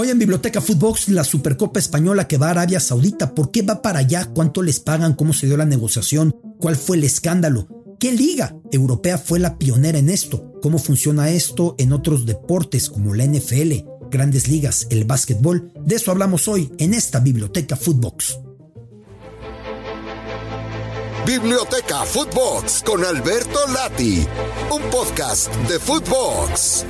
Hoy en Biblioteca Footbox, la Supercopa Española que va a Arabia Saudita. ¿Por qué va para allá? ¿Cuánto les pagan? ¿Cómo se dio la negociación? ¿Cuál fue el escándalo? ¿Qué liga europea fue la pionera en esto? ¿Cómo funciona esto en otros deportes como la NFL, grandes ligas, el básquetbol? De eso hablamos hoy en esta Biblioteca Footbox. Biblioteca Footbox con Alberto Lati, un podcast de Footbox.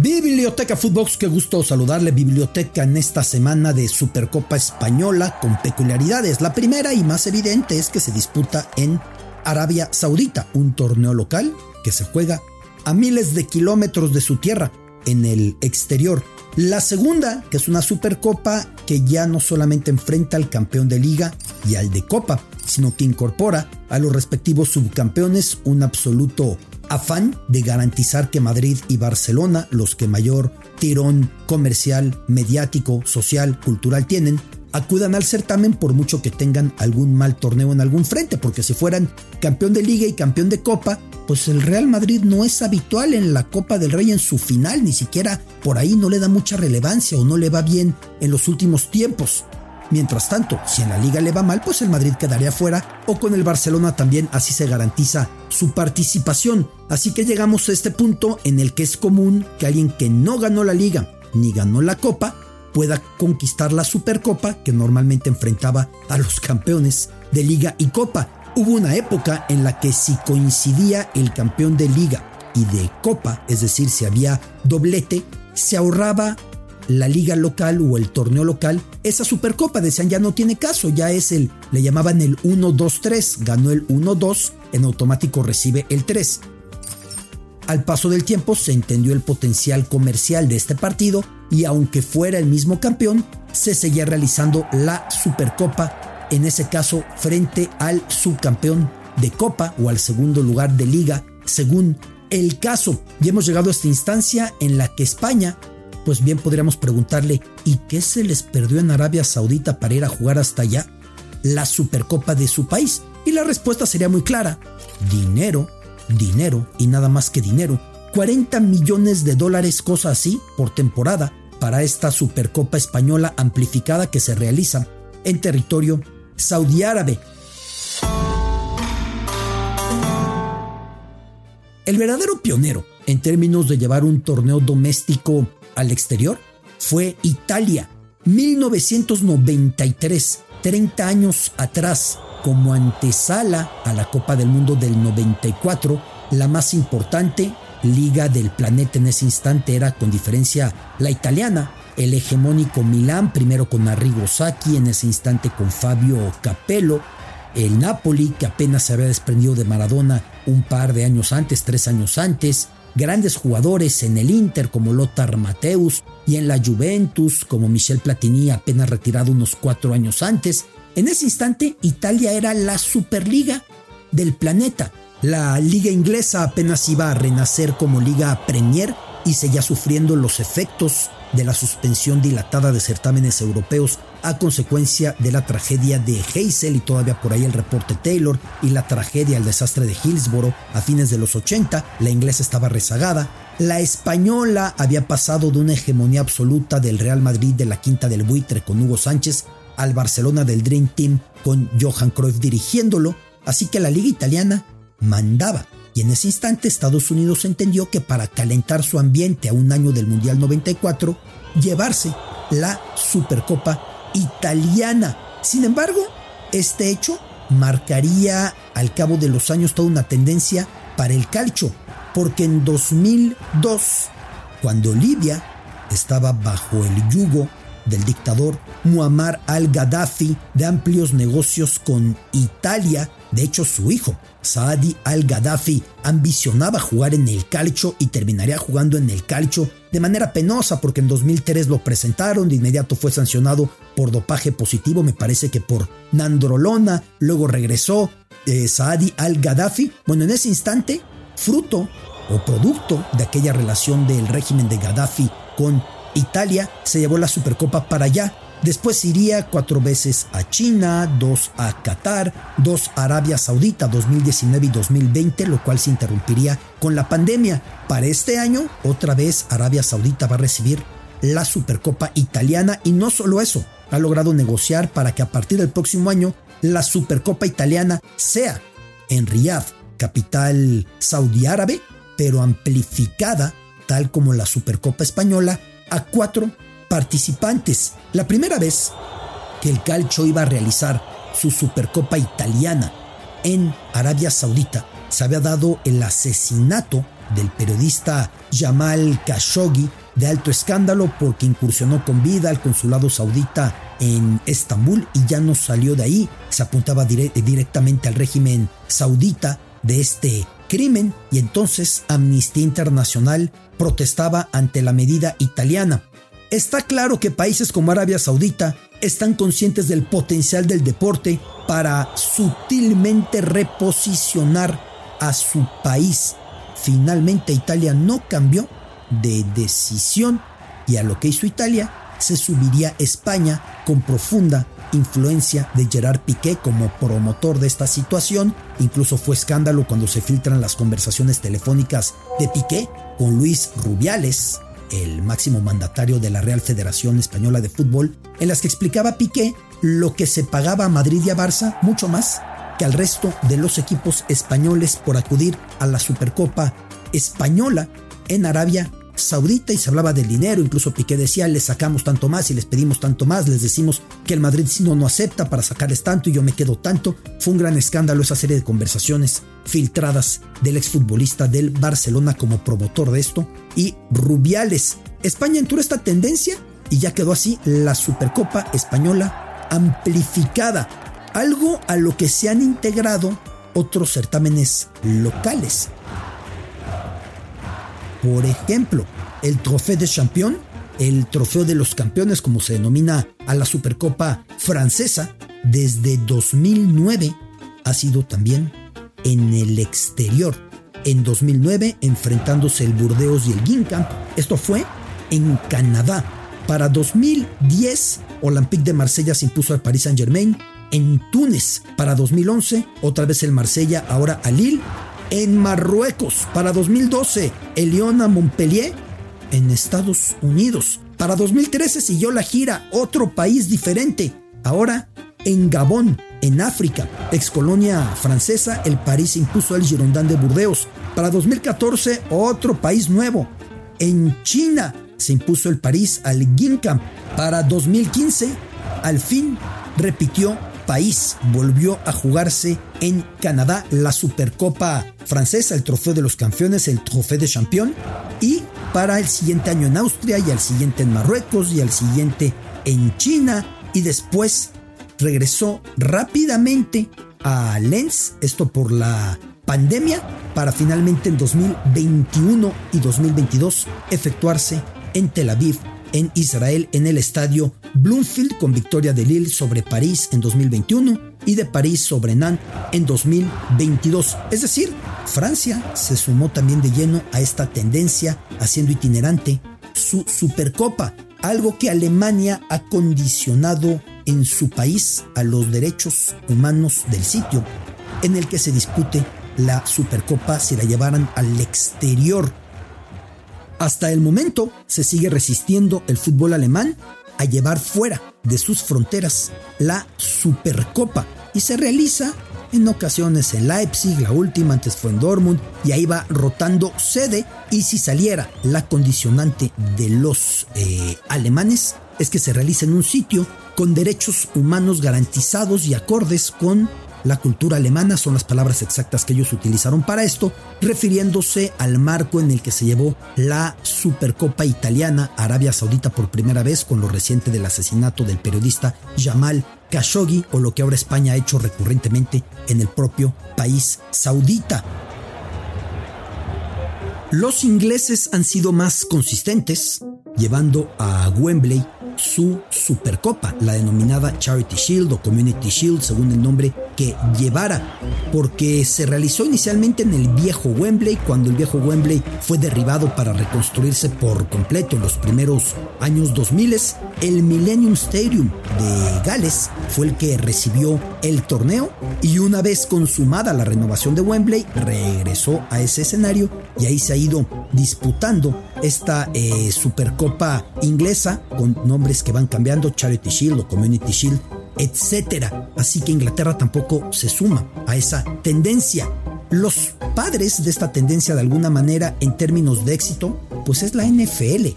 Biblioteca Footbox, qué gusto saludarle. Biblioteca en esta semana de Supercopa Española con peculiaridades. La primera y más evidente es que se disputa en Arabia Saudita, un torneo local que se juega a miles de kilómetros de su tierra, en el exterior. La segunda, que es una Supercopa que ya no solamente enfrenta al campeón de liga y al de copa, sino que incorpora a los respectivos subcampeones un absoluto afán de garantizar que Madrid y Barcelona, los que mayor tirón comercial, mediático, social, cultural tienen, acudan al certamen por mucho que tengan algún mal torneo en algún frente, porque si fueran campeón de liga y campeón de copa, pues el Real Madrid no es habitual en la Copa del Rey en su final, ni siquiera por ahí no le da mucha relevancia o no le va bien en los últimos tiempos. Mientras tanto, si en la liga le va mal, pues el Madrid quedaría fuera o con el Barcelona también así se garantiza su participación. Así que llegamos a este punto en el que es común que alguien que no ganó la liga ni ganó la copa pueda conquistar la Supercopa que normalmente enfrentaba a los campeones de liga y copa. Hubo una época en la que si coincidía el campeón de liga y de copa, es decir, si había doblete, se ahorraba la liga local o el torneo local, esa Supercopa decían ya no tiene caso, ya es el, le llamaban el 1-2-3, ganó el 1-2, en automático recibe el 3. Al paso del tiempo se entendió el potencial comercial de este partido y aunque fuera el mismo campeón, se seguía realizando la Supercopa, en ese caso frente al subcampeón de Copa o al segundo lugar de liga, según el caso. Y hemos llegado a esta instancia en la que España pues bien podríamos preguntarle, ¿y qué se les perdió en Arabia Saudita para ir a jugar hasta allá? La Supercopa de su país. Y la respuesta sería muy clara. Dinero, dinero y nada más que dinero. 40 millones de dólares, cosa así, por temporada, para esta Supercopa Española amplificada que se realiza en territorio saudí árabe. El verdadero pionero en términos de llevar un torneo doméstico al exterior fue Italia, 1993, 30 años atrás, como antesala a la Copa del Mundo del 94, la más importante liga del planeta en ese instante era con diferencia la italiana, el hegemónico Milán, primero con Arrigo Sacchi, en ese instante con Fabio Capello, el Napoli, que apenas se había desprendido de Maradona un par de años antes, tres años antes, grandes jugadores en el Inter como Lothar Mateus y en la Juventus como Michel Platini apenas retirado unos cuatro años antes. En ese instante Italia era la Superliga del planeta. La liga inglesa apenas iba a renacer como liga Premier y seguía sufriendo los efectos de la suspensión dilatada de certámenes europeos a consecuencia de la tragedia de Hazel y todavía por ahí el reporte Taylor y la tragedia, el desastre de Hillsborough a fines de los 80, la inglesa estaba rezagada, la española había pasado de una hegemonía absoluta del Real Madrid de la quinta del buitre con Hugo Sánchez al Barcelona del Dream Team con Johan Cruyff dirigiéndolo, así que la liga italiana mandaba. Y en ese instante Estados Unidos entendió que para calentar su ambiente a un año del Mundial 94, llevarse la Supercopa italiana. Sin embargo, este hecho marcaría al cabo de los años toda una tendencia para el calcio, porque en 2002, cuando Libia estaba bajo el yugo del dictador Muammar al-Gaddafi de amplios negocios con Italia, de hecho su hijo, Saadi al-Gaddafi, ambicionaba jugar en el calcio y terminaría jugando en el calcio de manera penosa porque en 2003 lo presentaron, de inmediato fue sancionado por dopaje positivo, me parece que por Nandrolona, luego regresó eh, Saadi al-Gaddafi. Bueno, en ese instante, fruto o producto de aquella relación del régimen de Gaddafi con Italia, se llevó la Supercopa para allá Después iría cuatro veces a China, dos a Qatar, dos a Arabia Saudita 2019 y 2020, lo cual se interrumpiría con la pandemia. Para este año, otra vez Arabia Saudita va a recibir la Supercopa Italiana y no solo eso, ha logrado negociar para que a partir del próximo año la Supercopa Italiana sea en Riyadh, capital saudí árabe, pero amplificada, tal como la Supercopa Española, a cuatro participantes. La primera vez que el calcio iba a realizar su Supercopa Italiana en Arabia Saudita, se había dado el asesinato del periodista Jamal Khashoggi de alto escándalo porque incursionó con vida al consulado saudita en Estambul y ya no salió de ahí. Se apuntaba directamente al régimen saudita de este crimen y entonces Amnistía Internacional protestaba ante la medida italiana. Está claro que países como Arabia Saudita están conscientes del potencial del deporte para sutilmente reposicionar a su país. Finalmente Italia no cambió de decisión y a lo que hizo Italia se subiría España con profunda influencia de Gerard Piqué como promotor de esta situación. Incluso fue escándalo cuando se filtran las conversaciones telefónicas de Piqué con Luis Rubiales, el máximo mandatario de la Real Federación Española de Fútbol, en las que explicaba Piqué lo que se pagaba a Madrid y a Barça, mucho más que al resto de los equipos españoles por acudir a la Supercopa Española en Arabia Saudita y se hablaba del dinero, incluso Piqué decía, les sacamos tanto más y les pedimos tanto más, les decimos que el Madrid si no no acepta para sacarles tanto y yo me quedo tanto. Fue un gran escándalo esa serie de conversaciones filtradas del exfutbolista del Barcelona como promotor de esto y Rubiales. España entró esta tendencia y ya quedó así la Supercopa Española amplificada, algo a lo que se han integrado otros certámenes locales por ejemplo, el Trofeo de Champion, el trofeo de los campeones como se denomina a la Supercopa francesa, desde 2009 ha sido también en el exterior. En 2009 enfrentándose el Burdeos y el Guingamp. Esto fue en Canadá. Para 2010 Olympique de Marsella se impuso al Paris Saint-Germain. En Túnez para 2011 otra vez el Marsella, ahora al Lille en Marruecos para 2012, el Lyon a Montpellier en Estados Unidos. Para 2013 siguió la gira Otro país diferente, ahora en Gabón, en África, ex colonia francesa, el París impuso al Girondin de Burdeos. Para 2014, otro país nuevo. En China se impuso el París al Gincam. Para 2015, al fin repitió país volvió a jugarse en Canadá la Supercopa francesa, el Trofeo de los Campeones, el Trofeo de Champion, y para el siguiente año en Austria y al siguiente en Marruecos y al siguiente en China y después regresó rápidamente a Lens, esto por la pandemia, para finalmente en 2021 y 2022 efectuarse en Tel Aviv en Israel en el estadio Bloomfield con victoria de Lille sobre París en 2021 y de París sobre Nantes en 2022. Es decir, Francia se sumó también de lleno a esta tendencia haciendo itinerante su Supercopa, algo que Alemania ha condicionado en su país a los derechos humanos del sitio en el que se dispute la Supercopa si la llevaran al exterior hasta el momento se sigue resistiendo el fútbol alemán a llevar fuera de sus fronteras la Supercopa y se realiza en ocasiones en Leipzig, la última antes fue en Dortmund y ahí va rotando sede y si saliera la condicionante de los eh, alemanes es que se realiza en un sitio con derechos humanos garantizados y acordes con la cultura alemana son las palabras exactas que ellos utilizaron para esto, refiriéndose al marco en el que se llevó la Supercopa Italiana a Arabia Saudita por primera vez con lo reciente del asesinato del periodista Jamal Khashoggi o lo que ahora España ha hecho recurrentemente en el propio país saudita. Los ingleses han sido más consistentes, llevando a Wembley su Supercopa, la denominada Charity Shield o Community Shield, según el nombre que llevara, porque se realizó inicialmente en el viejo Wembley, cuando el viejo Wembley fue derribado para reconstruirse por completo en los primeros años 2000 el Millennium Stadium de Gales fue el que recibió el torneo y una vez consumada la renovación de Wembley regresó a ese escenario y ahí se ha ido disputando esta eh, Supercopa inglesa con nombres que van cambiando, Charity Shield o Community Shield, etc. Así que Inglaterra tampoco se suma a esa tendencia. Los padres de esta tendencia de alguna manera en términos de éxito, pues es la NFL,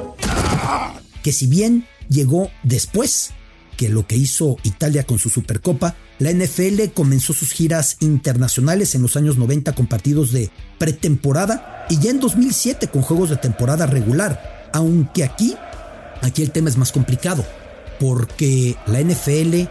que si bien llegó después que lo que hizo Italia con su Supercopa, la NFL comenzó sus giras internacionales en los años 90 con partidos de pretemporada y ya en 2007 con juegos de temporada regular, aunque aquí, aquí el tema es más complicado, porque la NFL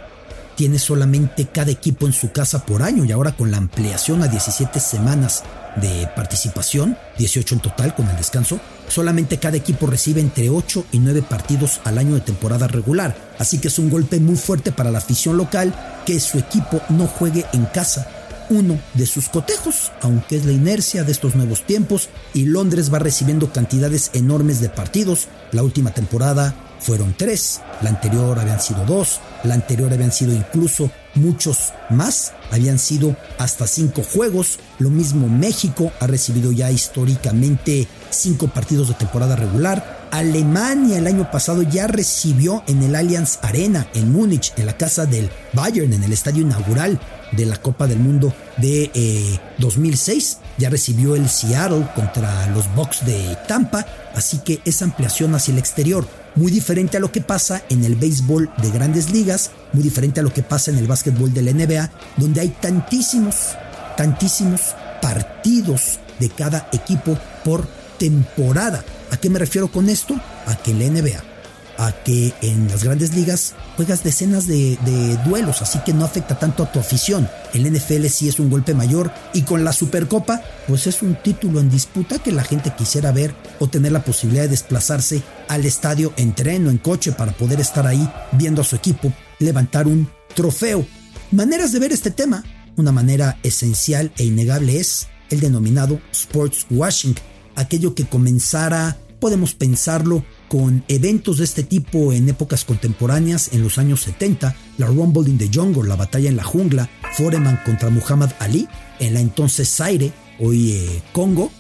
tiene solamente cada equipo en su casa por año y ahora con la ampliación a 17 semanas de participación, 18 en total con el descanso, solamente cada equipo recibe entre 8 y 9 partidos al año de temporada regular, así que es un golpe muy fuerte para la afición local que su equipo no juegue en casa. Uno de sus cotejos, aunque es la inercia de estos nuevos tiempos, y Londres va recibiendo cantidades enormes de partidos. La última temporada fueron tres, la anterior habían sido dos, la anterior habían sido incluso muchos más, habían sido hasta cinco juegos, lo mismo México ha recibido ya históricamente cinco partidos de temporada regular, Alemania el año pasado ya recibió en el Allianz Arena en Múnich, en la casa del Bayern, en el estadio inaugural de la Copa del Mundo de 2006. Eh, ya recibió el Seattle contra los Bucks de Tampa, así que esa ampliación hacia el exterior muy diferente a lo que pasa en el béisbol de grandes ligas, muy diferente a lo que pasa en el básquetbol de la NBA, donde hay tantísimos, tantísimos partidos de cada equipo por temporada. ¿A qué me refiero con esto? A que la NBA a que en las grandes ligas juegas decenas de, duelos, así que no afecta tanto a tu afición. El NFL sí es un golpe mayor y con la Supercopa, pues es un título en disputa que la gente quisiera ver o tener la posibilidad de desplazarse al estadio en tren o en coche para poder estar ahí viendo a su equipo levantar un trofeo. Maneras de ver este tema. Una manera esencial e innegable es el denominado sports washing, aquello que comenzara, podemos pensarlo, con eventos de este tipo en épocas contemporáneas en los años 70, la Rumble in the Jungle, la batalla en la jungla, Foreman contra Muhammad Ali, en la entonces Zaire, hoy eh, Congo,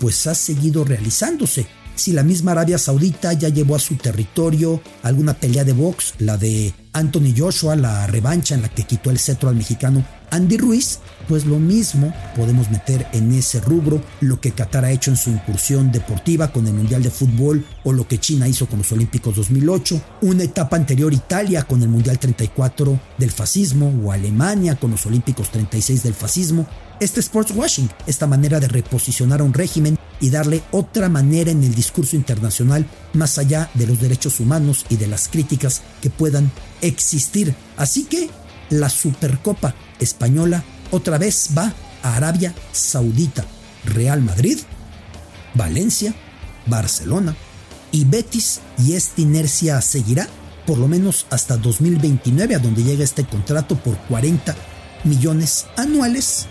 pues ha seguido realizándose. Si la misma Arabia Saudita ya llevó a su territorio alguna pelea de box, la de Anthony Joshua, la revancha en la que quitó el cetro al mexicano Andy Ruiz, pues lo mismo podemos meter en ese rubro lo que Qatar ha hecho en su incursión deportiva con el Mundial de Fútbol o lo que China hizo con los Olímpicos 2008, una etapa anterior Italia con el Mundial 34 del fascismo o Alemania con los Olímpicos 36 del fascismo. Este sports washing, esta manera de reposicionar a un régimen y darle otra manera en el discurso internacional más allá de los derechos humanos y de las críticas que puedan existir. Así que la Supercopa Española otra vez va a Arabia Saudita, Real Madrid, Valencia, Barcelona y Betis y esta inercia seguirá por lo menos hasta 2029 a donde llega este contrato por 40 millones anuales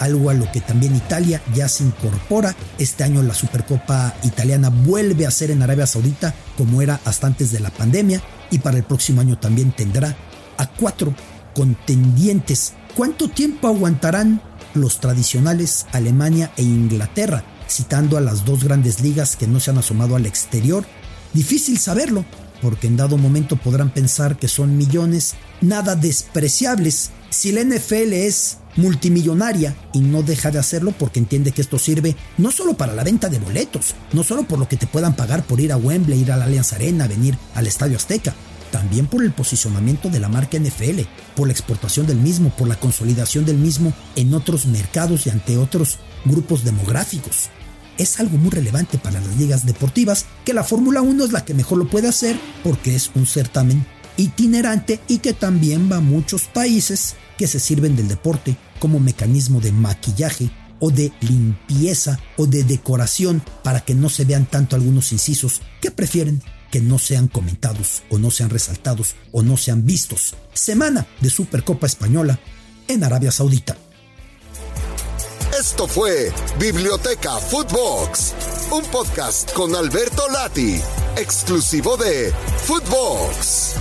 algo a lo que también Italia ya se incorpora. Este año la Supercopa italiana vuelve a ser en Arabia Saudita como era hasta antes de la pandemia y para el próximo año también tendrá a cuatro contendientes. ¿Cuánto tiempo aguantarán los tradicionales Alemania e Inglaterra, citando a las dos grandes ligas que no se han asomado al exterior? Difícil saberlo, porque en dado momento podrán pensar que son millones nada despreciables. Si la NFL es multimillonaria y no deja de hacerlo porque entiende que esto sirve no solo para la venta de boletos, no solo por lo que te puedan pagar por ir a Wembley, ir a la Allianz Arena, venir al Estadio Azteca, también por el posicionamiento de la marca NFL, por la exportación del mismo, por la consolidación del mismo en otros mercados y ante otros grupos demográficos. Es algo muy relevante para las ligas deportivas que la Fórmula 1 es la que mejor lo puede hacer porque es un certamen itinerante y que también va a muchos países que se sirven del deporte como mecanismo de maquillaje o de limpieza o de decoración para que no se vean tanto algunos incisos que prefieren que no sean comentados o no sean resaltados o no sean vistos. Semana de Supercopa Española en Arabia Saudita. Esto fue Biblioteca Footbox, un podcast con Alberto Lati exclusivo de Footbox.